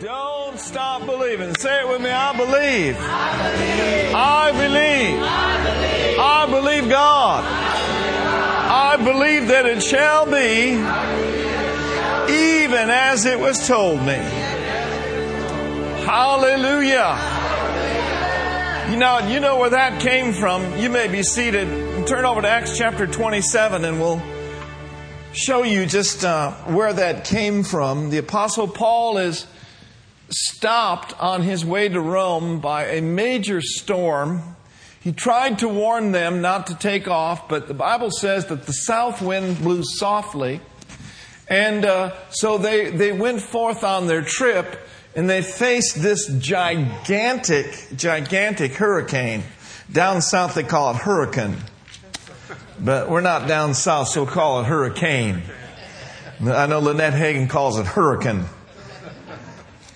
Don't stop believing. Say it with me. I believe. I believe. I believe I believe God. I believe that it shall be even as it was told me. Hallelujah. You know, you know where that came from. You may be seated. Turn over to Acts chapter 27 and we'll show you just uh, where that came from. The Apostle Paul is stopped on his way to Rome by a major storm. He tried to warn them not to take off, but the Bible says that the south wind blew softly. And uh, so they, they went forth on their trip and they faced this gigantic, gigantic hurricane. Down south they call it hurricane. But we're not down south, so we'll call it hurricane. I know Lynette Hagin calls it hurricane.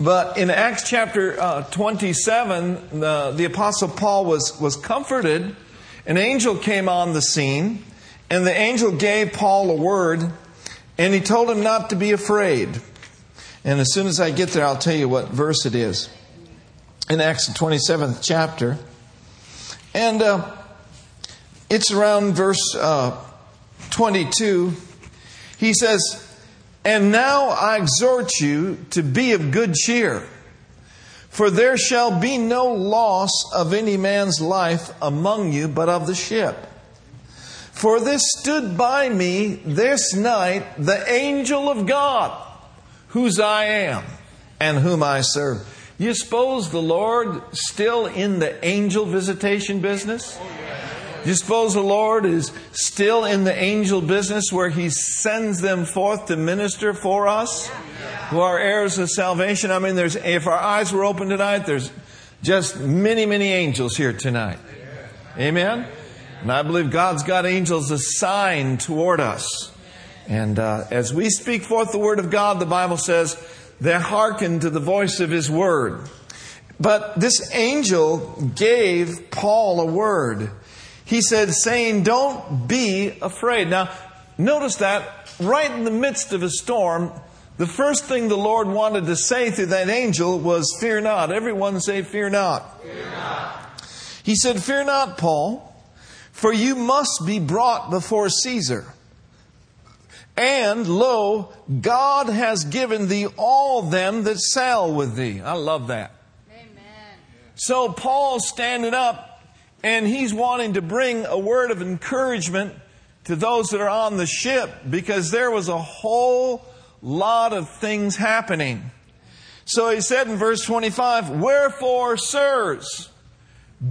But in Acts chapter uh, 27, the, the apostle Paul was, was comforted. An angel came on the scene, and the angel gave Paul a word, and he told him not to be afraid. And as soon as I get there, I'll tell you what verse it is. In Acts 27th chapter. And uh, it's around verse uh, 22. He says, and now I exhort you to be of good cheer, for there shall be no loss of any man's life among you, but of the ship. For this stood by me this night the angel of God, whose I am and whom I serve. You suppose the Lord still in the angel visitation business? You suppose the Lord is still in the angel business where He sends them forth to minister for us who are heirs of salvation? I mean, there's, if our eyes were open tonight, there's just many, many angels here tonight. Amen? And I believe God's got angels assigned toward us. And uh, as we speak forth the word of God, the Bible says they hearken to the voice of His word. But this angel gave Paul a word he said, saying, Don't be afraid. Now, notice that right in the midst of a storm, the first thing the Lord wanted to say through that angel was, Fear not. Everyone say, Fear not. Fear not. He said, Fear not, Paul, for you must be brought before Caesar. And lo, God has given thee all them that sail with thee. I love that. Amen. So Paul standing up and he's wanting to bring a word of encouragement to those that are on the ship because there was a whole lot of things happening. So he said in verse 25, Wherefore, sirs,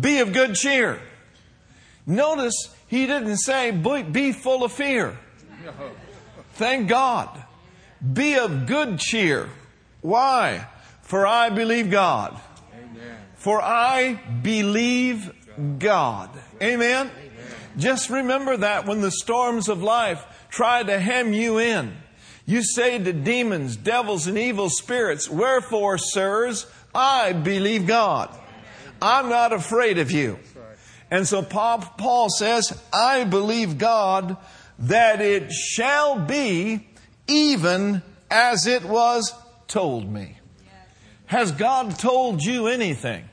be of good cheer. Notice he didn't say, Be full of fear. Thank God. Be of good cheer. Why? For I believe God. For I believe God. Amen? Just remember that when the storms of life try to hem you in. You say to demons, devils, and evil spirits, Wherefore, sirs, I believe God. I'm not afraid of you. And so Paul says, I believe God that it shall be even as it was told me. Has God told you anything?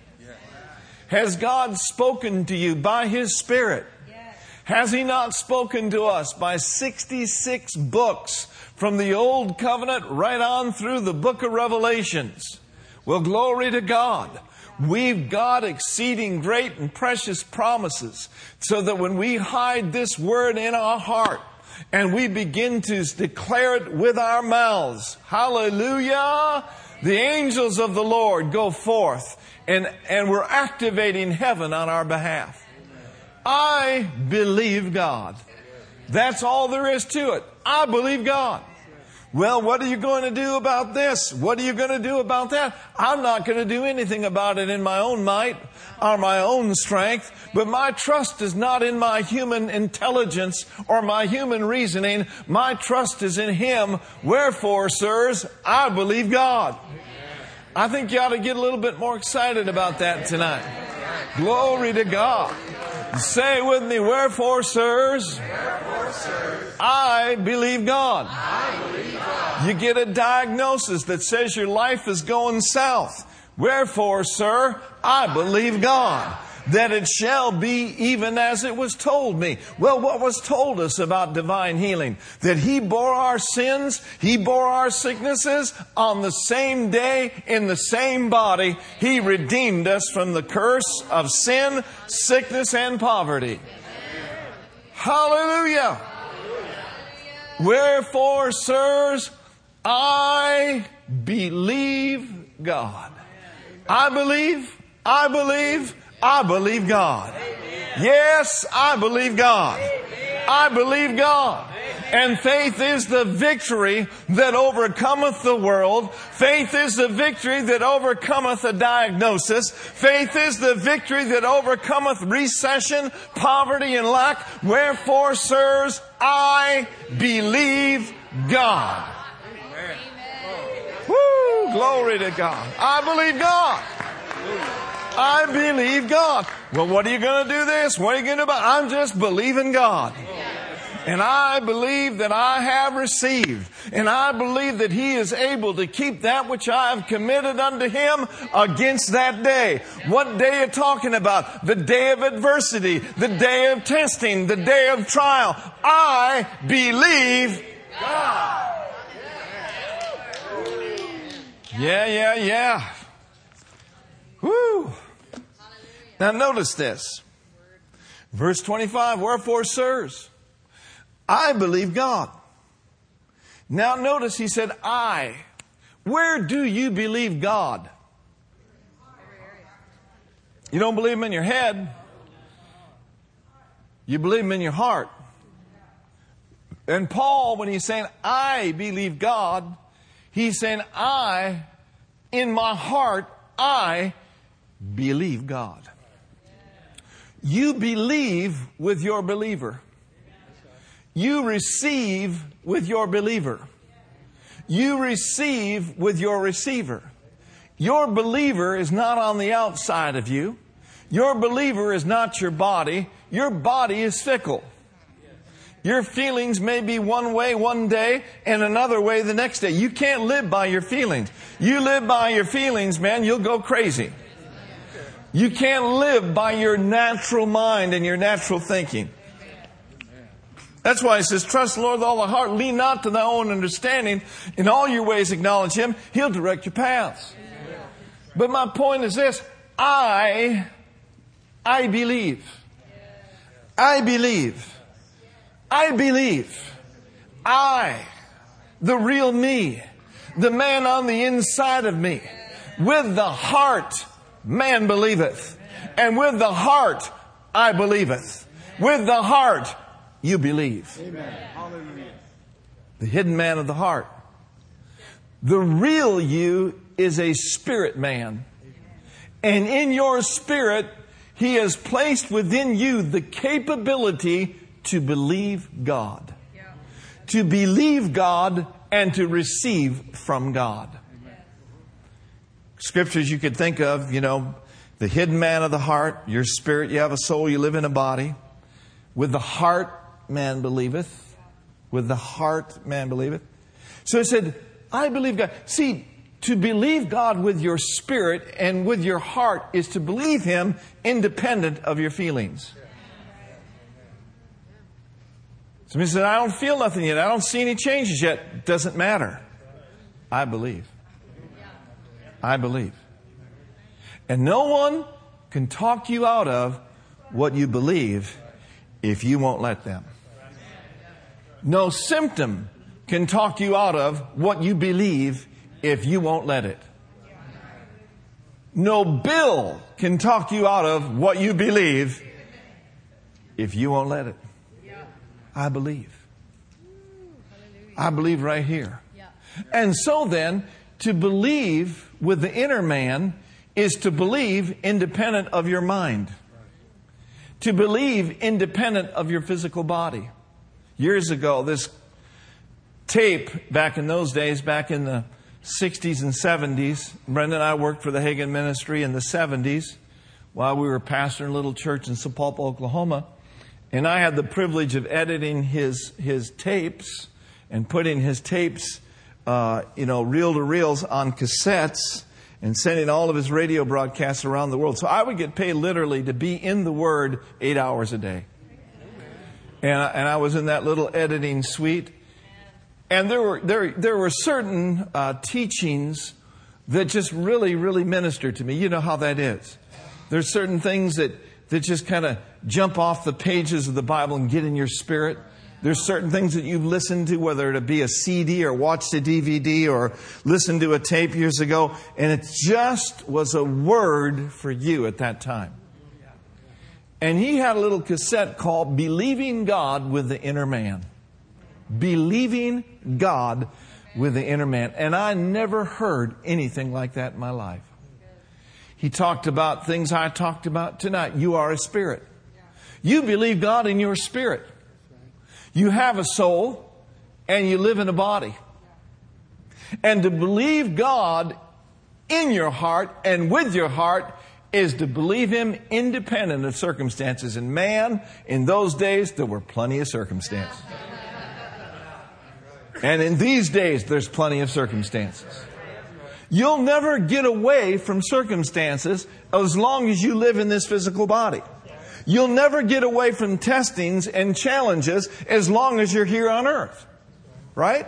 Has God spoken to you by His Spirit? Yes. Has He not spoken to us by 66 books from the Old Covenant right on through the book of Revelations? Well, glory to God. We've got exceeding great and precious promises so that when we hide this word in our heart and we begin to declare it with our mouths, hallelujah, the angels of the Lord go forth and, and we're activating heaven on our behalf. I believe God. That's all there is to it. I believe God. Well, what are you going to do about this? What are you going to do about that? I'm not going to do anything about it in my own might or my own strength, but my trust is not in my human intelligence or my human reasoning. My trust is in Him. Wherefore, sirs, I believe God. I think you ought to get a little bit more excited about that tonight. Glory to God. Say with me, wherefore, sirs, sirs, I believe. I believe God. You get a diagnosis that says your life is going south. Wherefore, sir, I believe God that it shall be even as it was told me. Well, what was told us about divine healing? That He bore our sins, He bore our sicknesses on the same day in the same body. He redeemed us from the curse of sin, sickness, and poverty. Hallelujah. Wherefore, sirs, I believe God. I believe, I believe, I believe God. Yes, I believe God. I believe God. And faith is the victory that overcometh the world. Faith is the victory that overcometh a diagnosis. Faith is the victory that overcometh recession, poverty, and lack. Wherefore, sirs, I believe God. Woo! Glory to God. I believe God. I believe God. Well, what are you going to do this? What are you going to do I'm just believing God. And I believe that I have received. And I believe that He is able to keep that which I have committed unto Him against that day. What day are you talking about? The day of adversity, the day of testing, the day of trial. I believe God. Yeah, yeah, yeah. Woo. Now notice this. Verse 25, wherefore, sirs, I believe God. Now notice he said, I. Where do you believe God? You don't believe him in your head. You believe him in your heart. And Paul, when he's saying, I believe God, he's saying, I, in my heart, I believe God. You believe with your believer. You receive with your believer. You receive with your receiver. Your believer is not on the outside of you. Your believer is not your body. Your body is fickle. Your feelings may be one way one day and another way the next day. You can't live by your feelings. You live by your feelings, man, you'll go crazy. You can't live by your natural mind and your natural thinking. That's why he says, trust the Lord with all the heart, lean not to thy own understanding. In all your ways acknowledge him, he'll direct your paths. But my point is this, I, I believe. I believe. I believe. I, the real me, the man on the inside of me, with the heart, man believeth. And with the heart, I believeth. With the heart, you believe. The hidden man of the heart. The real you is a spirit man. And in your spirit, he has placed within you the capability to believe God. To believe God and to receive from God scriptures you could think of, you know, the hidden man of the heart, your spirit, you have a soul, you live in a body. With the heart, man believeth. With the heart, man believeth. So he said, I believe God. See, to believe God with your spirit and with your heart is to believe Him independent of your feelings. Somebody said, I don't feel nothing yet. I don't see any changes yet. Doesn't matter. I believe. I believe. And no one can talk you out of what you believe if you won't let them. No symptom can talk you out of what you believe if you won't let it. No bill can talk you out of what you believe if you won't let it. I believe. I believe right here. And so then, to believe with the inner man is to believe independent of your mind, to believe independent of your physical body. Years ago, this tape back in those days, back in the 60s and 70s, Brenda and I worked for the Hagin Ministry in the 70s while we were pastoring a little church in Sapulpa, Oklahoma. And I had the privilege of editing his, his tapes and putting his tapes, uh, you know, reel to reels on cassettes and sending all of his radio broadcasts around the world. So I would get paid literally to be in the Word eight hours a day. And I, and I was in that little editing suite. And there were, there, there were certain uh, teachings that just really, really ministered to me. You know how that is. There's certain things that that just kind of jump off the pages of the Bible and get in your spirit. There's certain things that you've listened to, whether it be a CD or watched a DVD or listened to a tape years ago, and it just was a word for you at that time. And he had a little cassette called Believing God with the Inner Man. Believing God with the Inner Man. And I never heard anything like that in my life. He talked about things I talked about tonight. You are a spirit. You believe God in your spirit. You have a soul and you live in a body. And to believe God in your heart and with your heart is to believe Him independent of circumstances. And man, in those days, there were plenty of circumstances. And in these days, there's plenty of circumstances. You'll never get away from circumstances as long as you live in this physical body. You'll never get away from testings and challenges as long as you're here on earth. Right?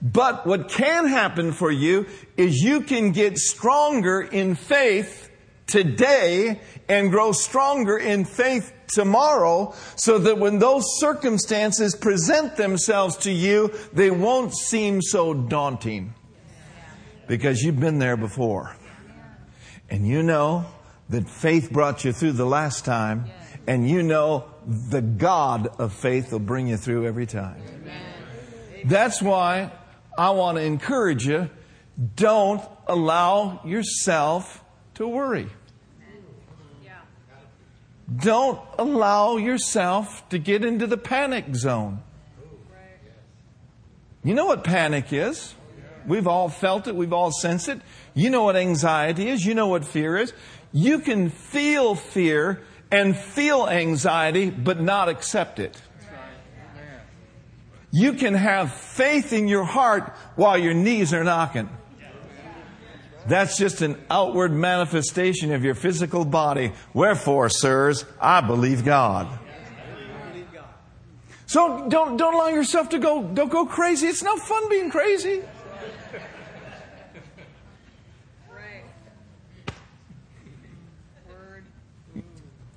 But what can happen for you is you can get stronger in faith today and grow stronger in faith tomorrow so that when those circumstances present themselves to you, they won't seem so daunting because you've been there before. And you know that faith brought you through the last time, and you know the God of faith will bring you through every time. That's why I want to encourage you don't allow yourself to worry. Don't allow yourself to get into the panic zone. You know what panic is? Oh, We've all felt it. We've all sensed it. You know what anxiety is. You know what fear is. You can feel fear and feel anxiety, but not accept it. You can have faith in your heart while your knees are knocking. That's just an outward manifestation of your physical body. Wherefore, sirs, I believe God. So don't, don't allow yourself to go, don't go crazy. It's no fun being crazy.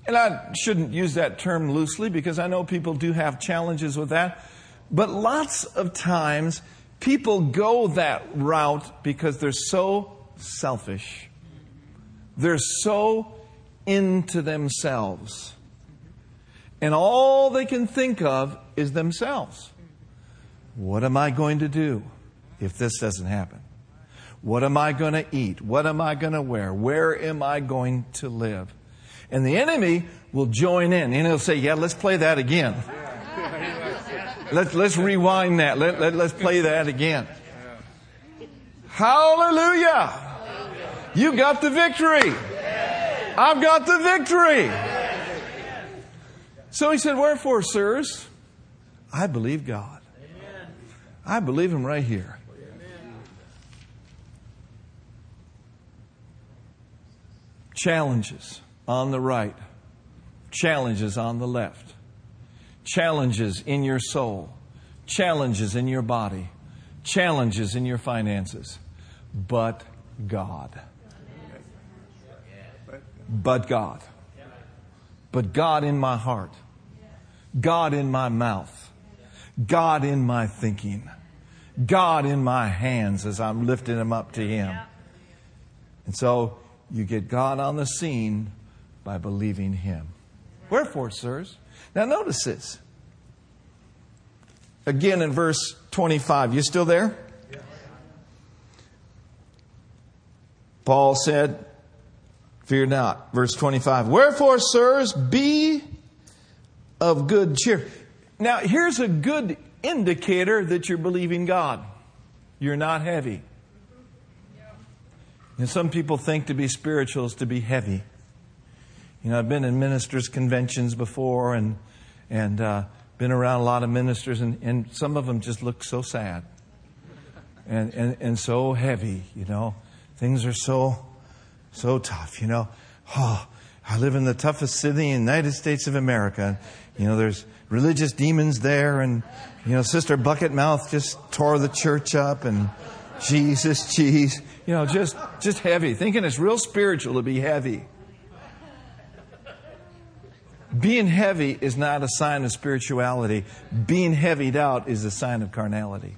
And I shouldn't use that term loosely because I know people do have challenges with that. But lots of times people go that route because they're so selfish. They're so into themselves. And all they can think of is themselves. What am I going to do if this doesn't happen? What am I going to eat? What am I going to wear? Where am I going to live? And the enemy will join in and he'll say, yeah, let's play that again. Let's, let's rewind that. Let, let, let's play that again. Hallelujah. You got the victory. I've got the victory. So he said, Wherefore, sirs, I believe God. I believe him right here. Challenges on the right, challenges on the left, challenges in your soul, challenges in your body, challenges in your finances, but God. But God. But God in my heart. God in my mouth. God in my thinking. God in my hands as I'm lifting them up to Him. And so you get God on the scene by believing him. Wherefore, sirs, now notice this. Again in verse 25. You still there? Paul said, Fear not. Verse 25. Wherefore, sirs, be of good cheer. Now, here's a good indicator that you're believing God. You're not heavy. And some people think to be spiritual is to be heavy. You know, I've been in ministers' conventions before and, and uh, been around a lot of ministers, and, and some of them just look so sad and, and, and so heavy, you know. Things are so, so tough, you know. Oh, I live in the toughest city in the United States of America. You know, there's religious demons there, and, you know, Sister Bucket Mouth just tore the church up, and Jesus, cheese. You know, just, just heavy. Thinking it's real spiritual to be heavy. Being heavy is not a sign of spirituality. Being heavied out is a sign of carnality.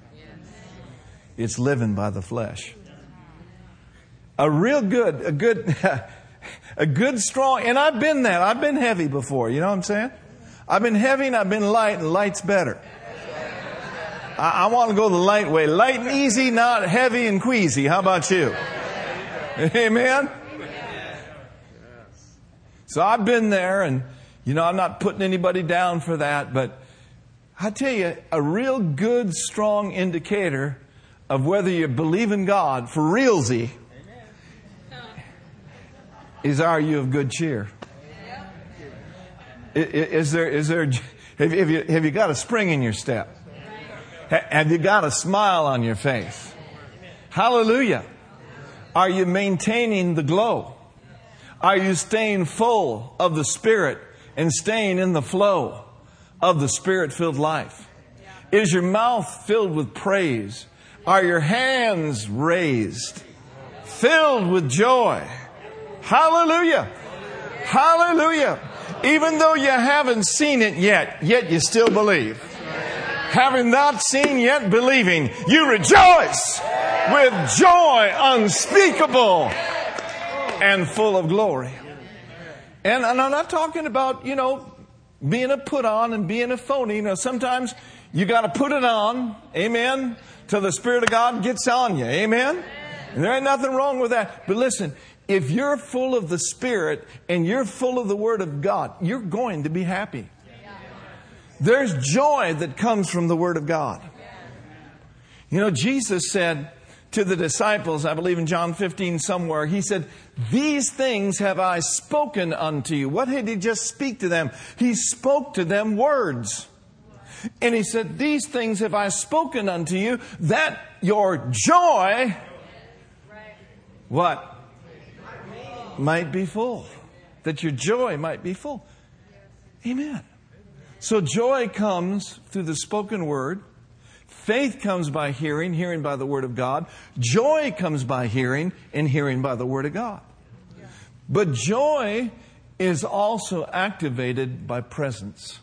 It's living by the flesh. A real good, a good, a good strong, and I've been that. I've been heavy before. You know what I'm saying? I've been heavy and I've been light, and light's better. I, I want to go the light way. Light and easy, not heavy and queasy. How about you? Amen? So I've been there, and, you know, I'm not putting anybody down for that, but I tell you, a real good, strong indicator of whether you believe in God for realsy is are you of good cheer? Is there, is there, have you, have you got a spring in your step? Have you got a smile on your face? Hallelujah. Are you maintaining the glow? Are you staying full of the Spirit and staying in the flow of the Spirit filled life? Is your mouth filled with praise? Are your hands raised? Filled with joy? Hallelujah. Hallelujah. Even though you haven't seen it yet, yet you still believe having not seen yet believing, you rejoice with joy unspeakable and full of glory. And, and I'm not talking about, you know, being a put on and being a phony. You know, sometimes you got to put it on, amen, till the Spirit of God gets on you, amen. And there ain't nothing wrong with that. But listen, if you're full of the Spirit and you're full of the Word of God, you're going to be happy. There's joy that comes from the Word of God. You know, Jesus said to the disciples, I believe in John 15 somewhere, He said, These things have I spoken unto you. What did He just speak to them? He spoke to them words. And He said, These things have I spoken unto you, that your joy, what? Might be full. That your joy might be full. Amen. So joy comes through the spoken word. Faith comes by hearing, hearing by the word of God. Joy comes by hearing, and hearing by the word of God. But joy is also activated by presence.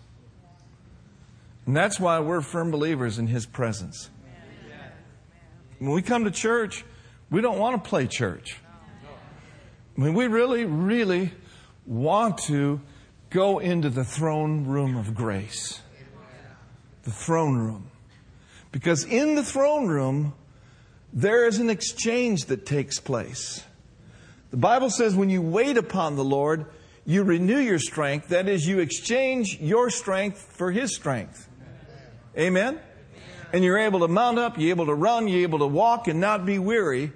And that's why we're firm believers in His presence. When we come to church, we don't want to play church. I mean, we really, really want to go into the throne room of grace. The throne room. Because in the throne room, there is an exchange that takes place. The Bible says when you wait upon the Lord, you renew your strength. That is, you exchange your strength for His strength. Amen? And you're able to mount up, you're able to run, you're able to walk and not be weary.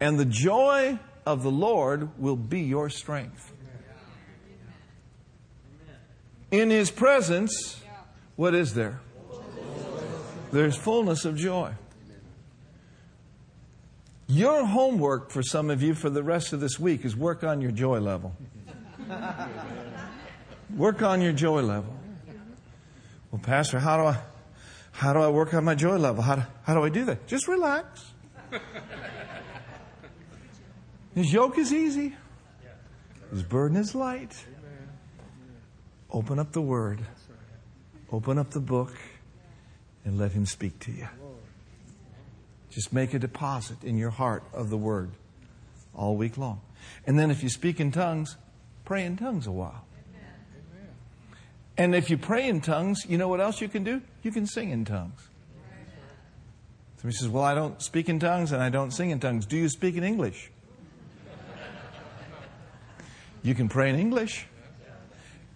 And the joy of the Lord will be your strength. In his presence, what is there? There's fullness of joy. Your homework for some of you for the rest of this week is work on your joy level. work on your joy level. Well, Pastor, how do I how do I work on my joy level? How do, how do I do that? Just relax. His yoke is easy. His burden is light. Open up the Word, open up the book, and let Him speak to you. Just make a deposit in your heart of the Word all week long. And then if you speak in tongues, pray in tongues a while. And if you pray in tongues, you know what else you can do? You can sing in tongues. Somebody says, Well, I don't speak in tongues and I don't sing in tongues. Do you speak in English? You can pray in English.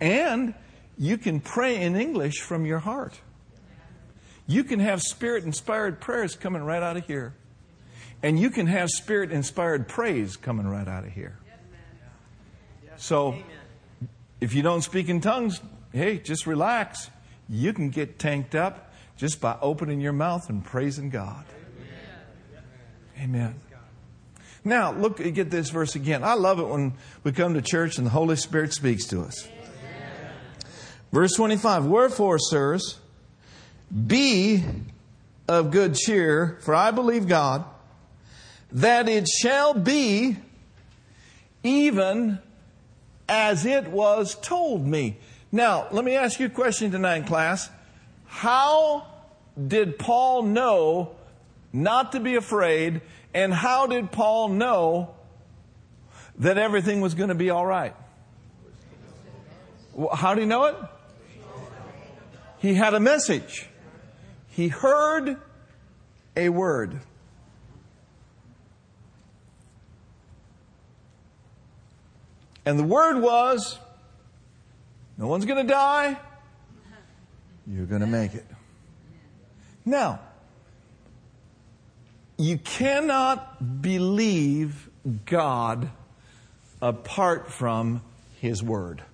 And you can pray in English from your heart. You can have spirit inspired prayers coming right out of here. And you can have spirit inspired praise coming right out of here. So if you don't speak in tongues, hey, just relax. You can get tanked up just by opening your mouth and praising God. Amen. Now, look, get this verse again. I love it when we come to church and the Holy Spirit speaks to us. Verse 25 Wherefore, sirs, be of good cheer, for I believe God, that it shall be even as it was told me. Now, let me ask you a question tonight, class. How did Paul know not to be afraid, and how did Paul know that everything was going to be all right? How did he know it? He had a message. He heard a word. And the word was no one's going to die. You're going to make it. Now, you cannot believe God apart from His Word.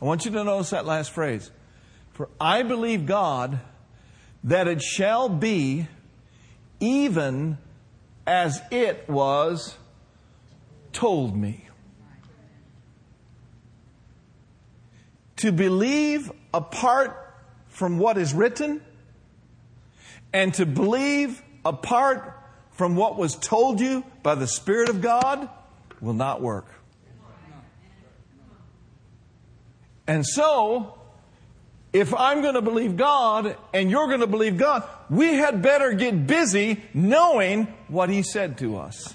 I want you to notice that last phrase. For I believe God that it shall be even as it was told me. To believe apart from what is written and to believe apart from what was told you by the Spirit of God will not work. And so, if I'm going to believe God and you're going to believe God, we had better get busy knowing what He said to us.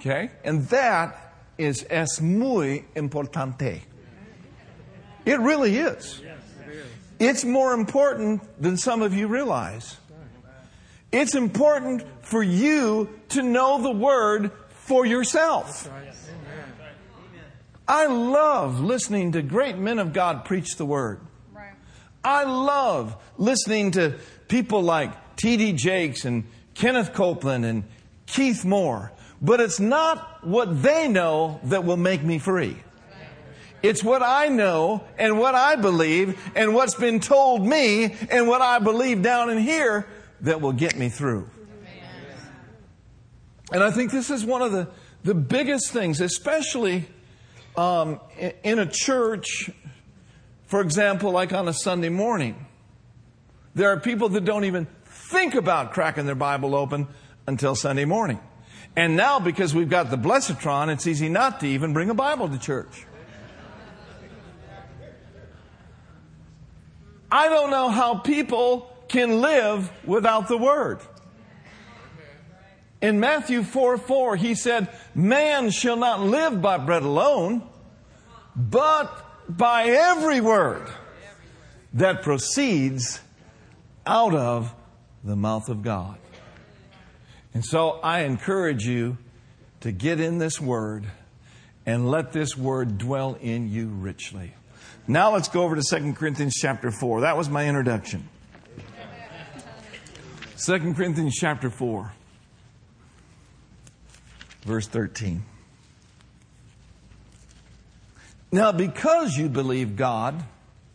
Okay? And that is es muy importante. It really is. It's more important than some of you realize. It's important for you to know the Word for yourself. I love listening to great men of God preach the Word. I love listening to people like T.D. Jakes and Kenneth Copeland and Keith Moore but it's not what they know that will make me free. It's what I know and what I believe and what's been told me and what I believe down in here that will get me through. And I think this is one of the, the biggest things, especially um, in a church, for example, like on a Sunday morning. There are people that don't even think about cracking their Bible open until Sunday morning. And now, because we've got the Blessatron, it's easy not to even bring a Bible to church. I don't know how people can live without the Word. In Matthew 4 4, he said, Man shall not live by bread alone, but by every word that proceeds out of the mouth of God. And so I encourage you to get in this word and let this word dwell in you richly. Now let's go over to 2 Corinthians chapter 4. That was my introduction. 2 Corinthians chapter 4, verse 13. Now, because you believe God,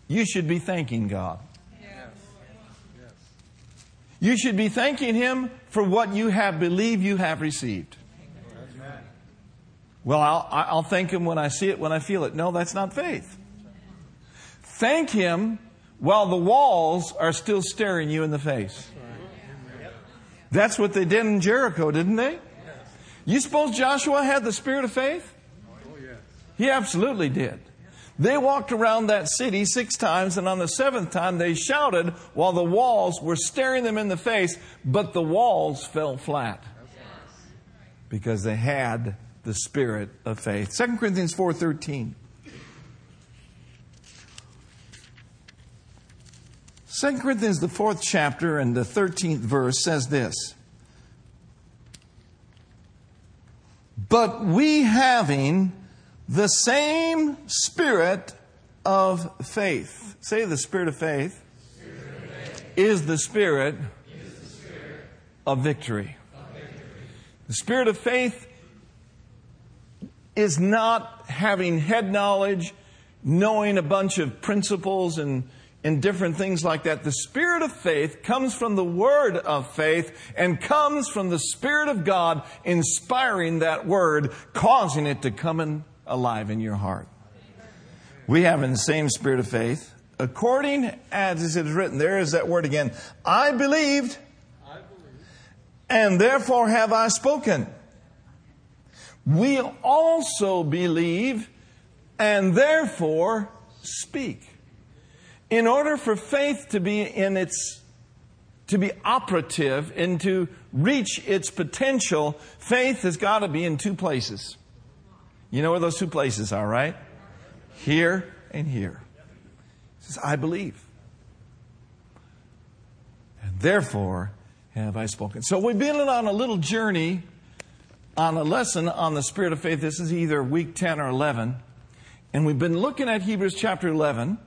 you should be thanking God. You should be thanking Him for what you have believed you have received. Well, I'll, I'll thank Him when I see it, when I feel it. No, that's not faith. Thank Him while the walls are still staring you in the face. That's what they did in Jericho, didn't they? You suppose Joshua had the spirit of faith? He absolutely did. They walked around that city six times, and on the seventh time they shouted while the walls were staring them in the face, but the walls fell flat because they had the spirit of faith. 2 Corinthians 4:13. 2 Corinthians, the fourth chapter and the 13th verse says this. But we having the same spirit of faith. Say the spirit of faith, spirit of faith. Is, the spirit is the spirit of victory. Of victory. The spirit of faith is not having head knowledge, knowing a bunch of principles and, and different things like that. The spirit of faith comes from the word of faith and comes from the Spirit of God inspiring that word, causing it to come in alive in your heart. We have in the same spirit of faith, according as it is written, there is that word again. I believed, I believed. and therefore have I spoken. We also believe and therefore speak. In order for faith to be in its to be operative and to reach its potential, faith has got to be in two places. You know where those two places are, right? Here and here. He says, I believe. And therefore have I spoken. So we've been on a little journey on a lesson on the spirit of faith. This is either week 10 or 11. And we've been looking at Hebrews chapter 11.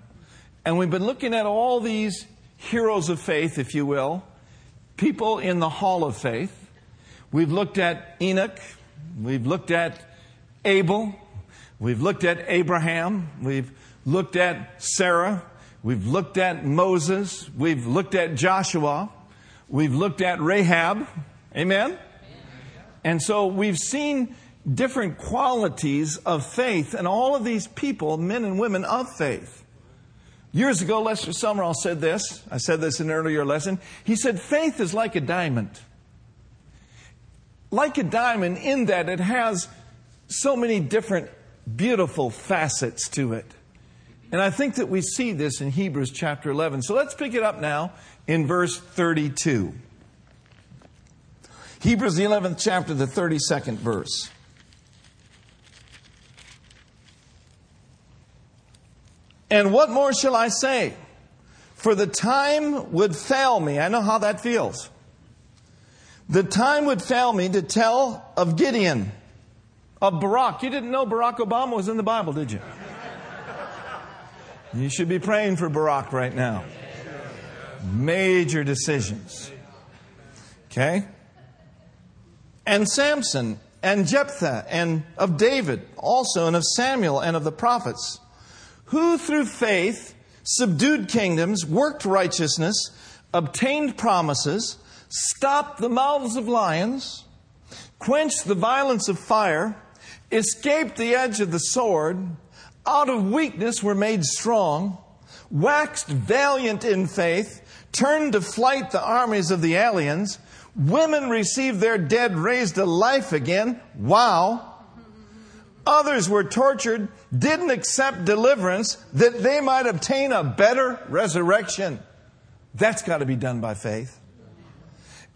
And we've been looking at all these heroes of faith, if you will, people in the hall of faith. We've looked at Enoch. We've looked at Abel. We've looked at Abraham. We've looked at Sarah. We've looked at Moses. We've looked at Joshua. We've looked at Rahab. Amen? And so we've seen different qualities of faith and all of these people, men and women of faith. Years ago, Lester Sumrall said this. I said this in an earlier lesson. He said, faith is like a diamond. Like a diamond in that it has so many different beautiful facets to it. And I think that we see this in Hebrews chapter 11. So let's pick it up now in verse 32. Hebrews, the 11th chapter, the 32nd verse. And what more shall I say? For the time would fail me. I know how that feels. The time would fail me to tell of Gideon of Barack. You didn't know Barack Obama was in the Bible, did you? You should be praying for Barack right now. Major decisions. Okay? And Samson and Jephthah and of David also and of Samuel and of the prophets who through faith subdued kingdoms, worked righteousness, obtained promises, stopped the mouths of lions, quenched the violence of fire, escaped the edge of the sword, out of weakness were made strong, waxed valiant in faith, turned to flight the armies of the aliens, women received their dead raised to life again. Wow. Others were tortured, didn't accept deliverance that they might obtain a better resurrection. That's got to be done by faith.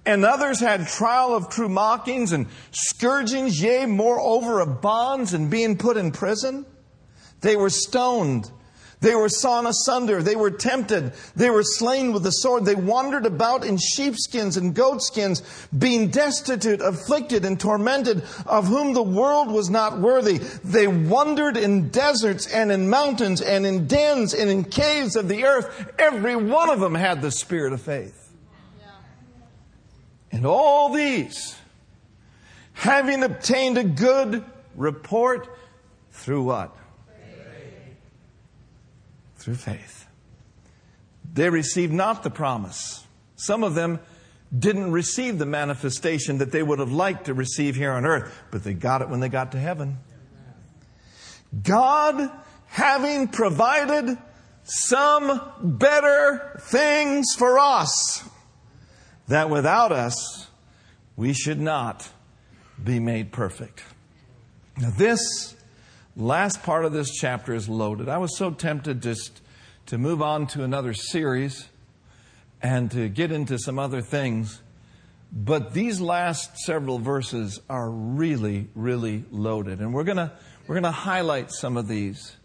And others had trial of true mockings and scourgings, yea, moreover of bonds and being put in prison. They were stoned. They were sawn asunder. They were tempted. They were slain with the sword. They wandered about in sheepskins and goatskins, being destitute, afflicted, and tormented, of whom the world was not worthy. They wandered in deserts and in mountains and in dens and in caves of the earth. Every one of them had the spirit of faith. And all these, having obtained a good report through what? Through faith. They received not the promise. Some of them didn't receive the manifestation that they would have liked to receive here on earth, but they got it when they got to heaven. God having provided some better things for us that without us, we should not be made perfect. Now, this last part of this chapter is loaded. I was so tempted just to move on to another series and to get into some other things. But these last several verses are really, really loaded. And we're going to we're going to highlight some of these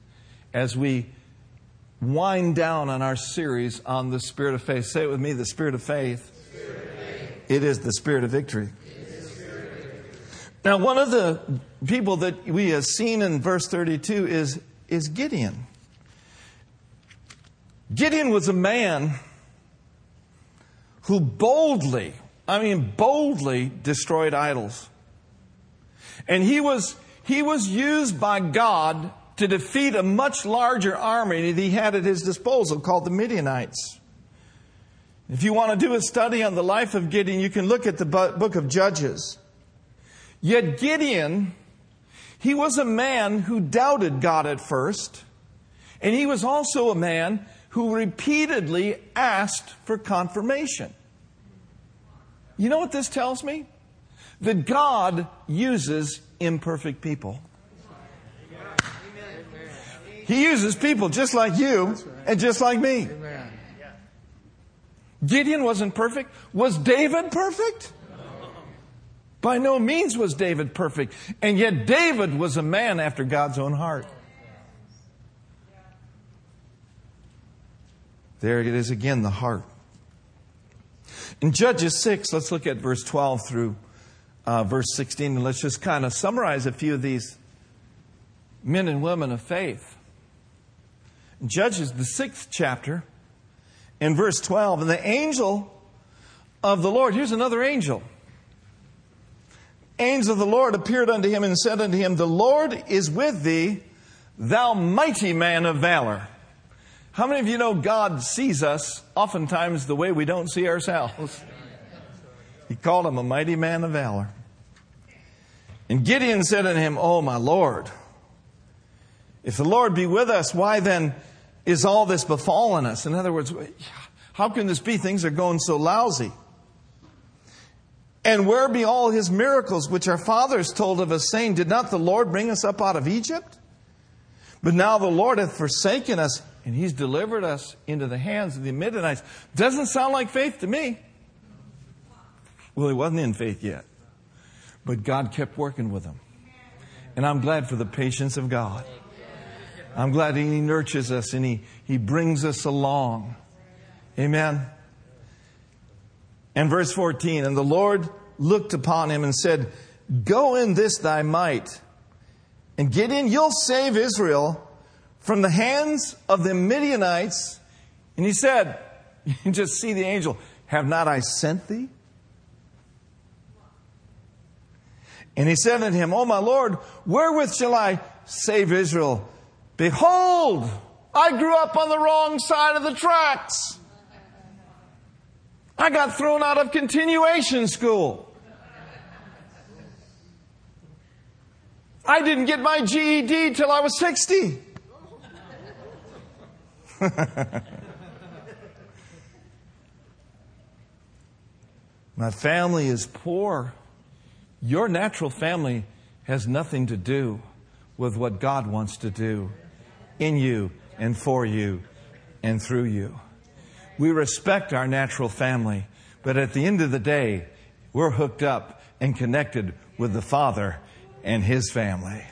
as we wind down on our series on the Spirit of Faith. Say it with me the Spirit of Faith it is the spirit of victory. Now, one of the people that we have seen in verse 32 is, is Gideon. Gideon was a man who boldly, I mean, boldly destroyed idols. And he was, he was used by God to defeat a much larger army that he had at his disposal called the Midianites. If you want to do a study on the life of Gideon, you can look at the book of Judges. Yet Gideon, he was a man who doubted God at first, and he was also a man who repeatedly asked for confirmation. You know what this tells me? That God uses imperfect people. He uses people just like you and just like me. Gideon wasn't perfect. Was David perfect? By no means was David perfect. And yet David was a man after God's own heart. There it is again, the heart. In Judges 6, let's look at verse 12 through uh, verse 16, and let's just kind of summarize a few of these men and women of faith. In Judges, the sixth chapter, in verse 12, and the angel of the Lord, here's another angel. Angel of the Lord appeared unto him and said unto him, The Lord is with thee, thou mighty man of valor. How many of you know God sees us oftentimes the way we don't see ourselves? He called him a mighty man of valor. And Gideon said unto him, Oh, my Lord, if the Lord be with us, why then is all this befallen us? In other words, how can this be? Things are going so lousy. And where be all his miracles which our fathers told of us, saying, Did not the Lord bring us up out of Egypt? But now the Lord hath forsaken us, and he's delivered us into the hands of the Midianites. Doesn't sound like faith to me. Well, he wasn't in faith yet. But God kept working with him. And I'm glad for the patience of God. I'm glad He nurtures us and He, he brings us along. Amen. And verse 14, and the Lord looked upon him and said, Go in this thy might, and get in, you'll save Israel from the hands of the Midianites. And he said, You just see the angel, have not I sent thee? And he said unto him, O my Lord, wherewith shall I save Israel? Behold, I grew up on the wrong side of the tracks. I got thrown out of continuation school. I didn't get my GED till I was 60. my family is poor. Your natural family has nothing to do with what God wants to do in you and for you and through you. We respect our natural family, but at the end of the day, we're hooked up and connected with the Father and His family.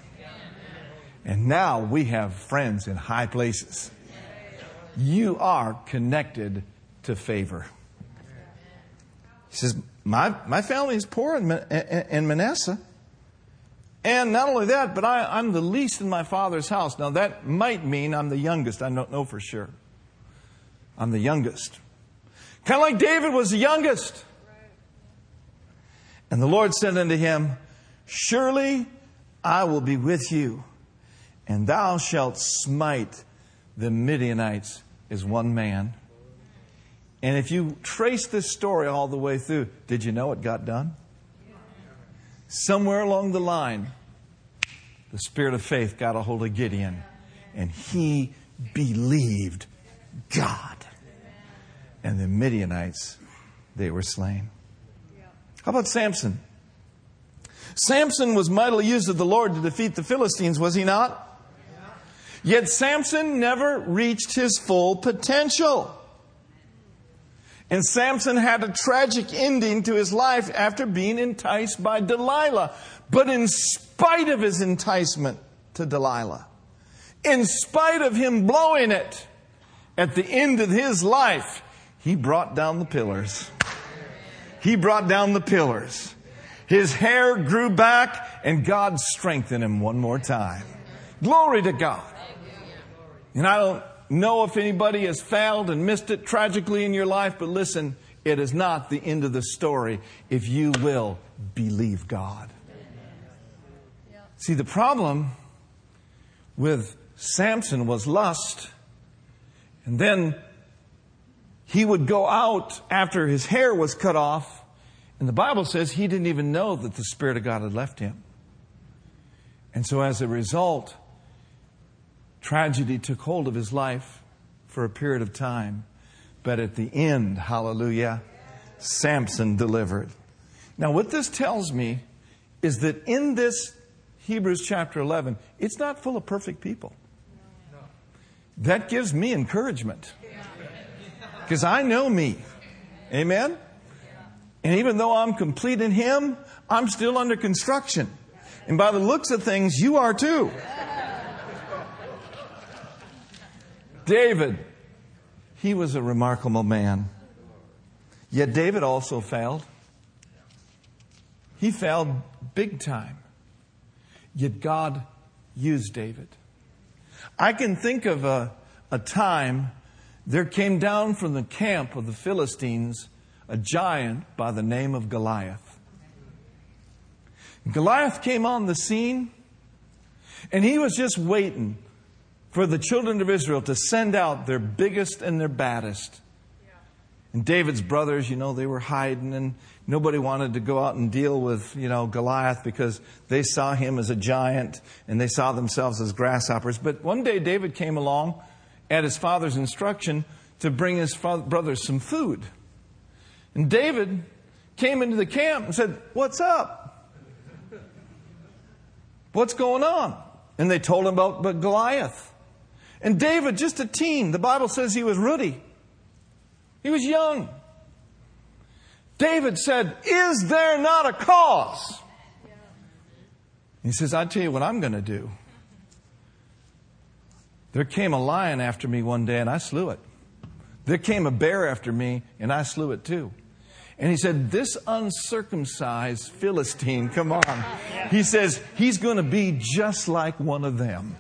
And now we have friends in high places. You are connected to favor. He says, my, my family is poor in, in Manasseh. And not only that, but I, am the least in my father's house. Now, that might mean I'm the youngest. I don't know for sure. I'm the youngest. Kind of like David was the youngest. And the Lord said unto him, Surely I will be with you, and thou shalt smite the Midianites as one man. And if you trace this story all the way through, did you know it got done? Somewhere along the line, the spirit of faith got a hold of Gideon, and he believed God. And the Midianites, they were slain. How about Samson? Samson was mightily used of the Lord to defeat the Philistines, was he not? Yet Samson never reached his full potential. And Samson had a tragic ending to his life after being enticed by Delilah. But in spite of his enticement to Delilah, in spite of him blowing it, at the end of his life, he brought down the pillars. He brought down the pillars. His hair grew back and God strengthened him one more time. Glory to God. And I don't know if anybody has failed and missed it tragically in your life, but listen, it is not the end of the story if you will believe God. See, the problem with Samson was lust. And then he would go out after his hair was cut off. And the Bible says he didn't even know that the Spirit of God had left him. And so as a result, tragedy took hold of his life for a period of time. But at the end, hallelujah, Samson delivered. Now, what this tells me is that in this Hebrews chapter 11, it's not full of perfect people. That gives me encouragement. Because I know me. Amen? And even though I'm complete in Him, I'm still under construction. And by the looks of things, you are too. David, he was a remarkable man. Yet David also failed. He failed big time. Yet God used David. I can think of a, a time there came down from the camp of the Philistines a giant by the name of Goliath. Goliath came on the scene and he was just waiting for the children of Israel to send out their biggest and their baddest. And David's brothers, you know, they were hiding and nobody wanted to go out and deal with, you know, Goliath because they saw him as a giant and they saw themselves as grasshoppers. But one day David came along at his father's instruction to bring his father, brothers some food. And David came into the camp and said, What's up? What's going on? And they told him about Goliath. And David, just a teen, the Bible says he was ruddy. He was young. David said, Is there not a cause? He says, I tell you what I'm going to do. There came a lion after me one day and I slew it. There came a bear after me and I slew it too. And he said, This uncircumcised Philistine, come on. He says, He's going to be just like one of them.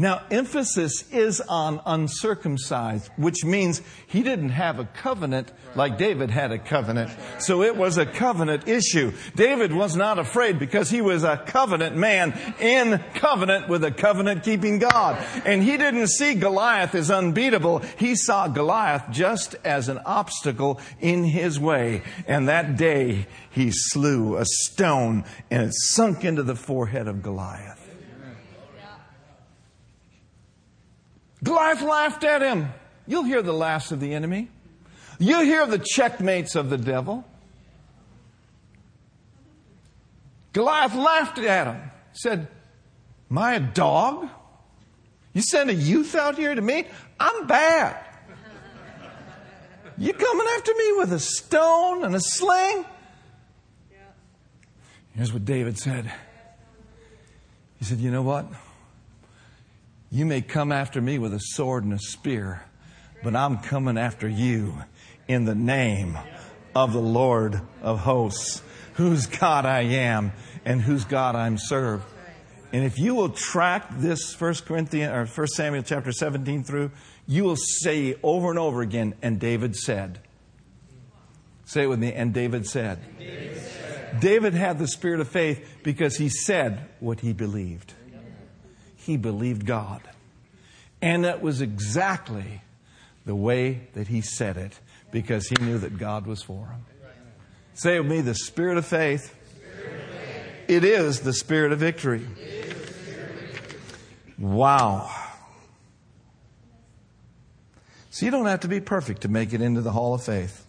Now, emphasis is on uncircumcised, which means he didn't have a covenant like David had a covenant. So it was a covenant issue. David was not afraid because he was a covenant man in covenant with a covenant keeping God. And he didn't see Goliath as unbeatable. He saw Goliath just as an obstacle in his way. And that day he slew a stone and it sunk into the forehead of Goliath. Goliath laughed at him. You'll hear the laughs of the enemy. You'll hear the checkmates of the devil. Goliath laughed at him. Said, a dog? You send a youth out here to me? I'm bad. You coming after me with a stone and a sling? Here's what David said. He said, You know what? You may come after me with a sword and a spear, but I'm coming after you in the name of the Lord of hosts, whose God I am and whose God I'm served. And if you will track this First Corinthians or First Samuel chapter 17 through, you will say over and over again, and David said. Say it with me, and David said. David, said. David had the spirit of faith because he said what he believed he believed God. And that was exactly the way that he said it because he knew that God was for him. Say with me, the spirit of faith. It is the spirit of victory. Wow. So you don't have to be perfect to make it into the hall of faith.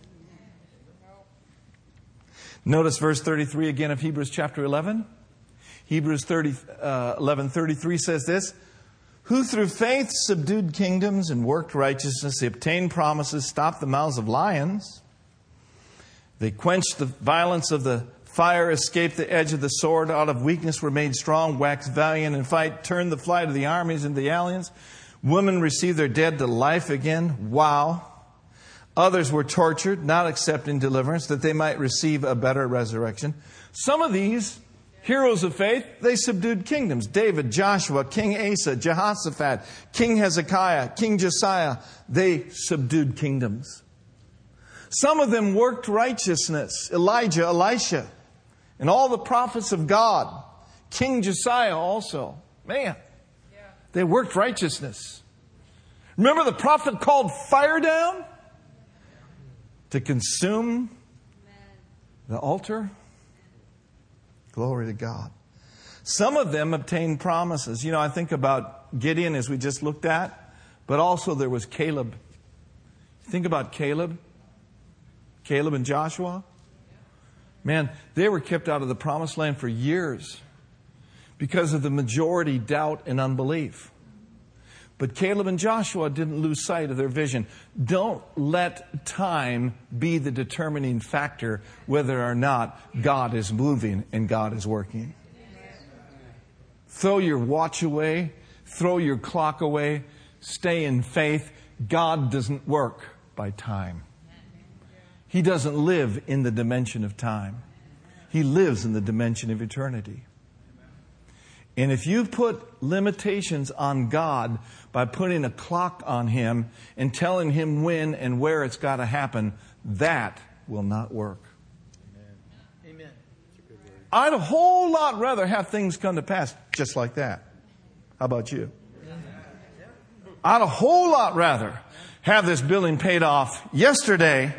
Notice verse 33 again of Hebrews chapter 11. Hebrews 30, uh, 11 33 says this Who through faith subdued kingdoms and worked righteousness, they obtained promises, stopped the mouths of lions. They quenched the violence of the fire, escaped the edge of the sword, out of weakness were made strong, waxed valiant in fight, turned the flight of the armies into the aliens. Women received their dead to life again. Wow. Others were tortured, not accepting deliverance, that they might receive a better resurrection. Some of these Heroes of faith, they subdued kingdoms. David, Joshua, King Asa, Jehoshaphat, King Hezekiah, King Josiah, they subdued kingdoms. Some of them worked righteousness. Elijah, Elisha, and all the prophets of God King Josiah also. Man, they worked righteousness. Remember the prophet called fire down to consume the altar? Glory to God. Some of them obtained promises. You know, I think about Gideon as we just looked at, but also there was Caleb. Think about Caleb. Caleb and Joshua. Man, they were kept out of the promised land for years because of the majority doubt and unbelief. But Caleb and Joshua didn't lose sight of their vision. Don't let time be the determining factor whether or not God is moving and God is working. Throw your watch away, throw your clock away, stay in faith. God doesn't work by time. He doesn't live in the dimension of time. He lives in the dimension of eternity. And if you put limitations on God by putting a clock on Him and telling Him when and where it's got to happen, that will not work. Amen. I'd a whole lot rather have things come to pass just like that. How about you? I'd a whole lot rather have this building paid off yesterday,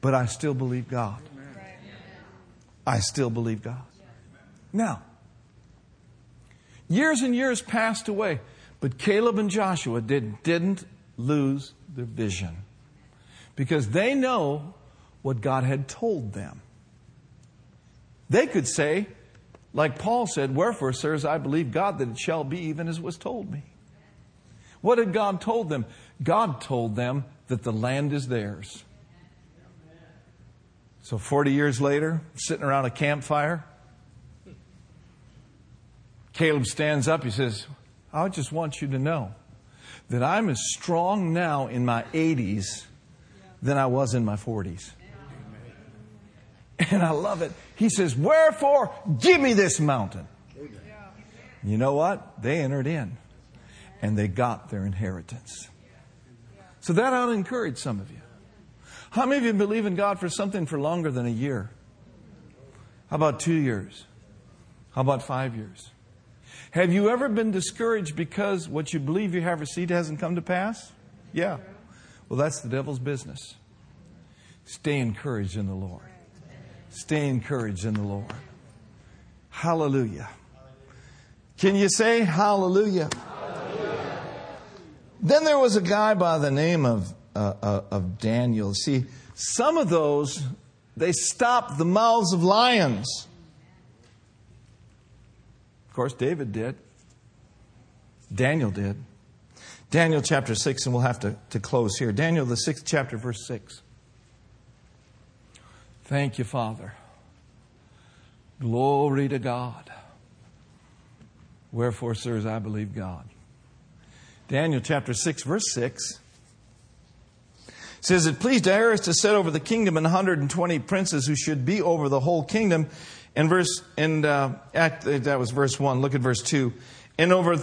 but I still believe God. I still believe God. Now, Years and years passed away, but Caleb and Joshua did, didn't lose their vision because they know what God had told them. They could say, like Paul said, Wherefore, sirs, I believe God that it shall be even as was told me. What had God told them? God told them that the land is theirs. So 40 years later, sitting around a campfire, Caleb stands up. He says, I just want you to know that I'm as strong now in my 80s than I was in my 40s. And I love it. He says, Wherefore, give me this mountain. You know what? They entered in and they got their inheritance. So that ought to encourage some of you. How many of you believe in God for something for longer than a year? How about two years? How about five years? Have you ever been discouraged because what you believe you have received hasn't come to pass? Yeah. Well, that's the devil's business. Stay encouraged in the Lord. Stay encouraged in the Lord. Hallelujah. Can you say hallelujah? hallelujah. Then there was a guy by the name of, uh, uh, of Daniel. See, some of those, they stopped the mouths of lions. Of course, David did. Daniel did. Daniel chapter 6, and we'll have to, to close here. Daniel, the sixth chapter, verse 6. Thank you, Father. Glory to God. Wherefore, sirs, I believe God. Daniel chapter 6, verse 6 says, It pleased Darius to set over the kingdom an 120 princes who should be over the whole kingdom in verse, and uh, that was verse 1. Look at verse 2. And over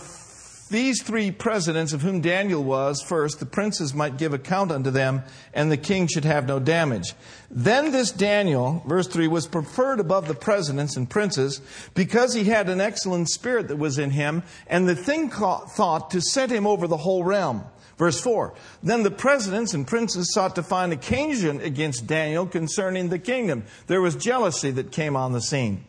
these three presidents, of whom Daniel was first, the princes might give account unto them, and the king should have no damage. Then this Daniel, verse 3, was preferred above the presidents and princes because he had an excellent spirit that was in him, and the thing thought to set him over the whole realm. Verse 4 Then the presidents and princes sought to find occasion against Daniel concerning the kingdom. There was jealousy that came on the scene.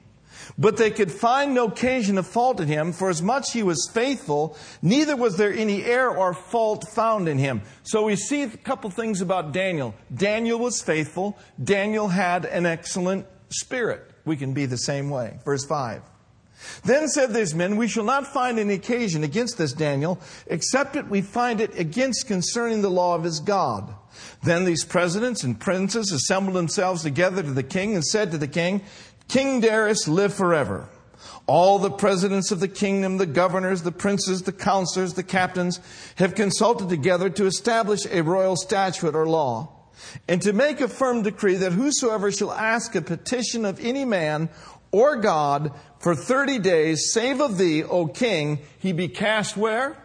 But they could find no occasion of fault in him, for as much he was faithful, neither was there any error or fault found in him. So we see a couple things about Daniel. Daniel was faithful. Daniel had an excellent spirit. We can be the same way. Verse 5. Then said these men, We shall not find any occasion against this Daniel, except that we find it against concerning the law of his God. Then these presidents and princes assembled themselves together to the king and said to the king, King Darius, live forever. All the presidents of the kingdom, the governors, the princes, the counselors, the captains have consulted together to establish a royal statute or law and to make a firm decree that whosoever shall ask a petition of any man or God for 30 days, save of thee, O king, he be cast where?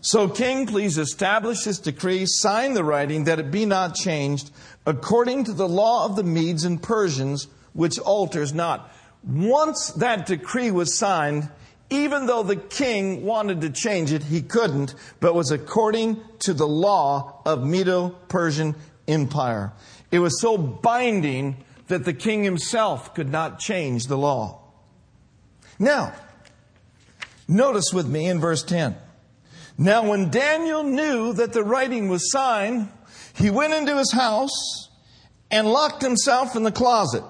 So, king, please establish this decree, sign the writing that it be not changed, according to the law of the Medes and Persians, which alters not. Once that decree was signed, even though the king wanted to change it, he couldn't, but was according to the law of Medo Persian Empire. It was so binding that the king himself could not change the law. Now, notice with me in verse 10. Now, when Daniel knew that the writing was signed, he went into his house and locked himself in the closet.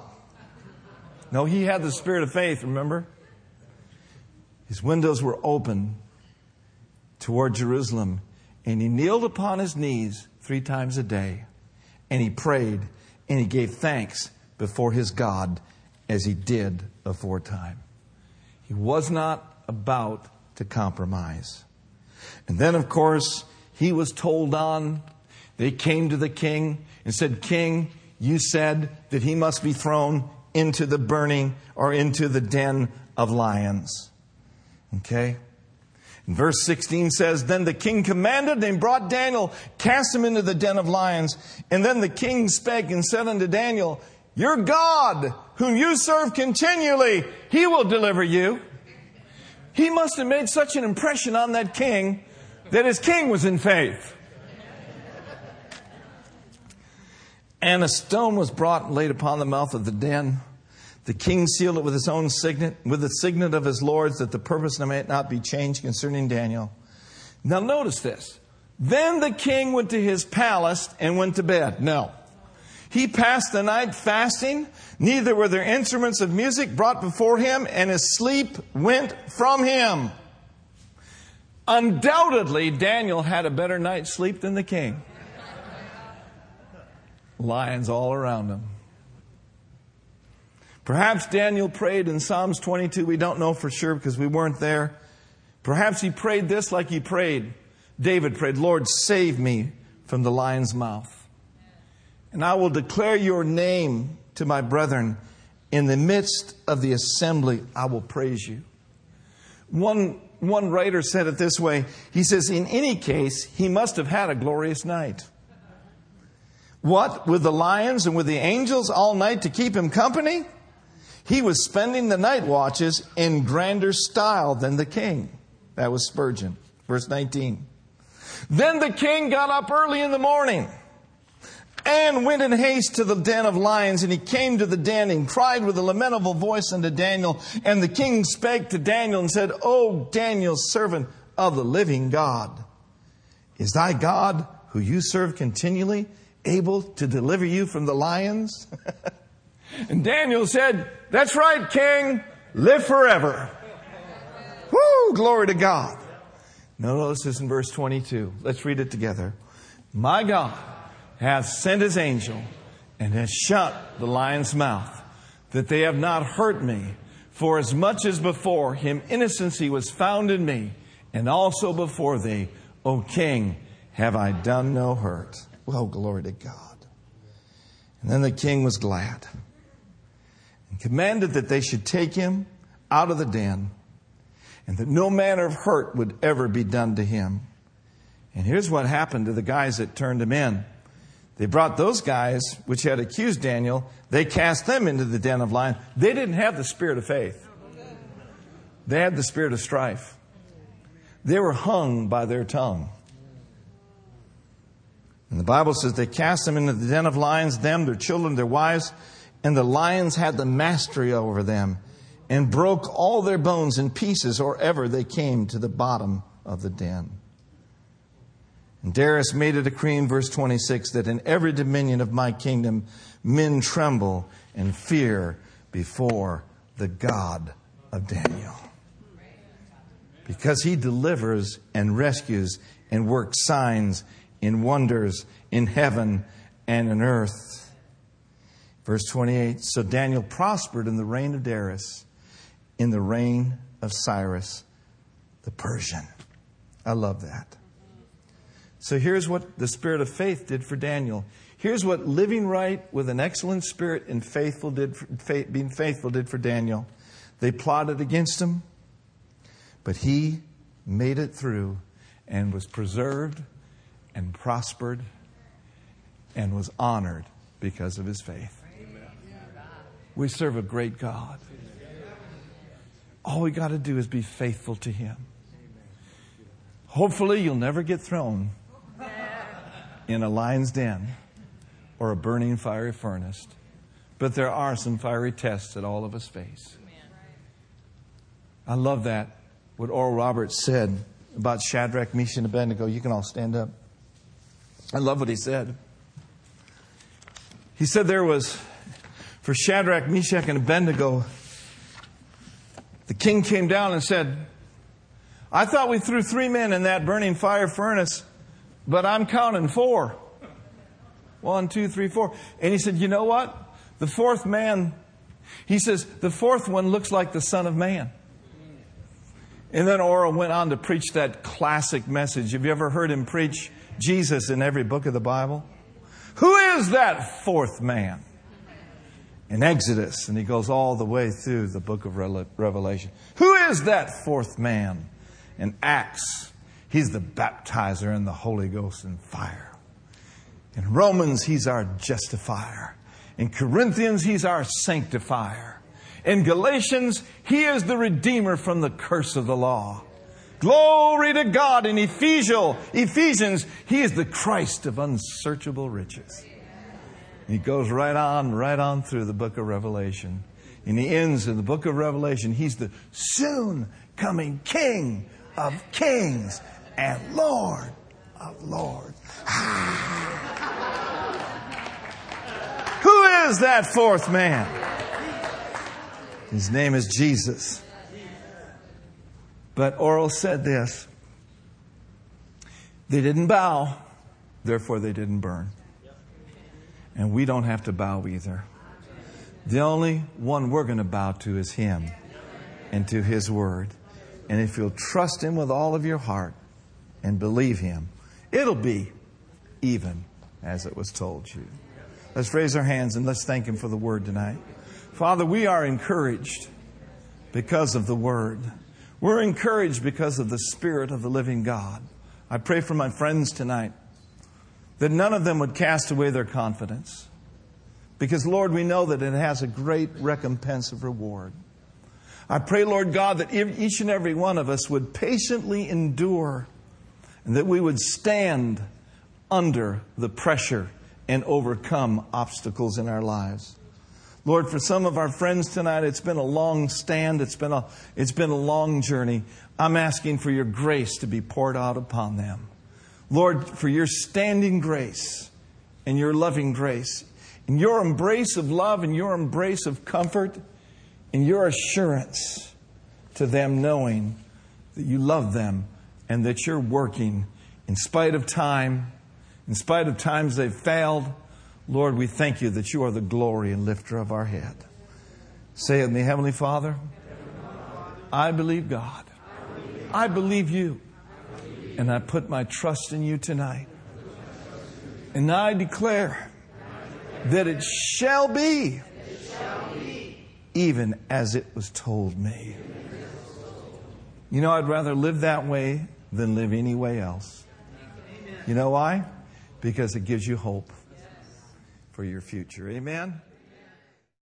No, he had the spirit of faith, remember? His windows were open toward Jerusalem, and he kneeled upon his knees three times a day, and he prayed, and he gave thanks before his God as he did aforetime. He was not about to compromise. And then, of course, he was told on. They came to the king and said, King, you said that he must be thrown into the burning or into the den of lions. Okay? And verse 16 says, Then the king commanded and brought Daniel, cast him into the den of lions. And then the king spake and said unto Daniel, Your God, whom you serve continually, he will deliver you. He must have made such an impression on that king that his king was in faith. And a stone was brought and laid upon the mouth of the den. The king sealed it with his own signet, with the signet of his lords, that the purpose might not be changed concerning Daniel. Now, notice this. Then the king went to his palace and went to bed. No. He passed the night fasting, neither were there instruments of music brought before him, and his sleep went from him. Undoubtedly, Daniel had a better night's sleep than the king lions all around him. Perhaps Daniel prayed in Psalms 22. We don't know for sure because we weren't there. Perhaps he prayed this like he prayed. David prayed, Lord, save me from the lion's mouth. And I will declare your name to my brethren. In the midst of the assembly, I will praise you. One, one writer said it this way. He says, In any case, he must have had a glorious night. What? With the lions and with the angels all night to keep him company? He was spending the night watches in grander style than the king. That was Spurgeon. Verse 19. Then the king got up early in the morning and went in haste to the den of lions. And he came to the den and cried with a lamentable voice unto Daniel. And the king spake to Daniel and said, O Daniel, servant of the living God, is thy God, who you serve continually, able to deliver you from the lions? and Daniel said, That's right, King. Live forever. Woo! Glory to God. Notice this in verse 22. Let's read it together. My God hath sent his angel and has shut the lion's mouth, that they have not hurt me. For as much as before him innocency was found in me, and also before thee, O king, have I done no hurt. Well, glory to God. And then the king was glad and commanded that they should take him out of the den and that no manner of hurt would ever be done to him. And here's what happened to the guys that turned him in. They brought those guys which had accused Daniel, they cast them into the den of lions. They didn't have the spirit of faith. They had the spirit of strife. They were hung by their tongue. And the Bible says they cast them into the den of lions, them, their children, their wives, and the lions had the mastery over them and broke all their bones in pieces or ever they came to the bottom of the den. And Darius made a decree verse 26 that in every dominion of my kingdom men tremble and fear before the God of Daniel. Because he delivers and rescues and works signs and wonders in heaven and in earth. Verse 28 So Daniel prospered in the reign of Darius, in the reign of Cyrus the Persian. I love that. So here's what the spirit of faith did for Daniel. Here's what living right with an excellent spirit and faithful did for, being faithful did for Daniel. They plotted against him, but he made it through and was preserved and prospered and was honored because of his faith. We serve a great God. All we got to do is be faithful to Him. Hopefully, you'll never get thrown in a lion's den or a burning fiery furnace. But there are some fiery tests that all of us face. I love that, what Oral Roberts said about Shadrach, Meshach, and Abednego. You can all stand up. I love what he said. He said there was, for Shadrach, Meshach, and Abednego, the king came down and said, I thought we threw three men in that burning fire furnace, but I'm counting four. One, two, three, four. And he said, You know what? The fourth man, he says, the fourth one looks like the Son of Man. And then Oral went on to preach that classic message. Have you ever heard him preach Jesus in every book of the Bible? Who is that fourth man? In Exodus, and he goes all the way through the book of Revelation. Who is that fourth man? In Acts, he's the baptizer in the Holy Ghost and fire. In Romans, he's our justifier. In Corinthians, he's our sanctifier. In Galatians, he is the redeemer from the curse of the law. Glory to God. In Ephesians, Ephesians, he is the Christ of unsearchable riches. He goes right on, right on through the book of Revelation. And he ends in the book of Revelation. He's the soon coming King of kings and Lord of lords. Who is that fourth man? His name is Jesus. But Oral said this they didn't bow, therefore they didn't burn. And we don't have to bow either. The only one we're going to bow to is Him and to His Word. And if you'll trust Him with all of your heart and believe Him, it'll be even as it was told you. Let's raise our hands and let's thank Him for the Word tonight. Father, we are encouraged because of the Word. We're encouraged because of the Spirit of the living God. I pray for my friends tonight that none of them would cast away their confidence. Because, Lord, we know that it has a great recompense of reward. I pray, Lord God, that each and every one of us would patiently endure and that we would stand under the pressure and overcome obstacles in our lives. Lord, for some of our friends tonight, it's been a long stand. It's been a, it's been a long journey. I'm asking for your grace to be poured out upon them. Lord, for your standing grace and your loving grace, and your embrace of love and your embrace of comfort, and your assurance to them knowing that you love them and that you're working in spite of time, in spite of times they've failed. Lord, we thank you that you are the glory and lifter of our head. Say it me, Heavenly Father. I believe God. I believe you. And I put my trust in you tonight. And I declare that it shall be even as it was told me. You know, I'd rather live that way than live any way else. You know why? Because it gives you hope for your future. Amen?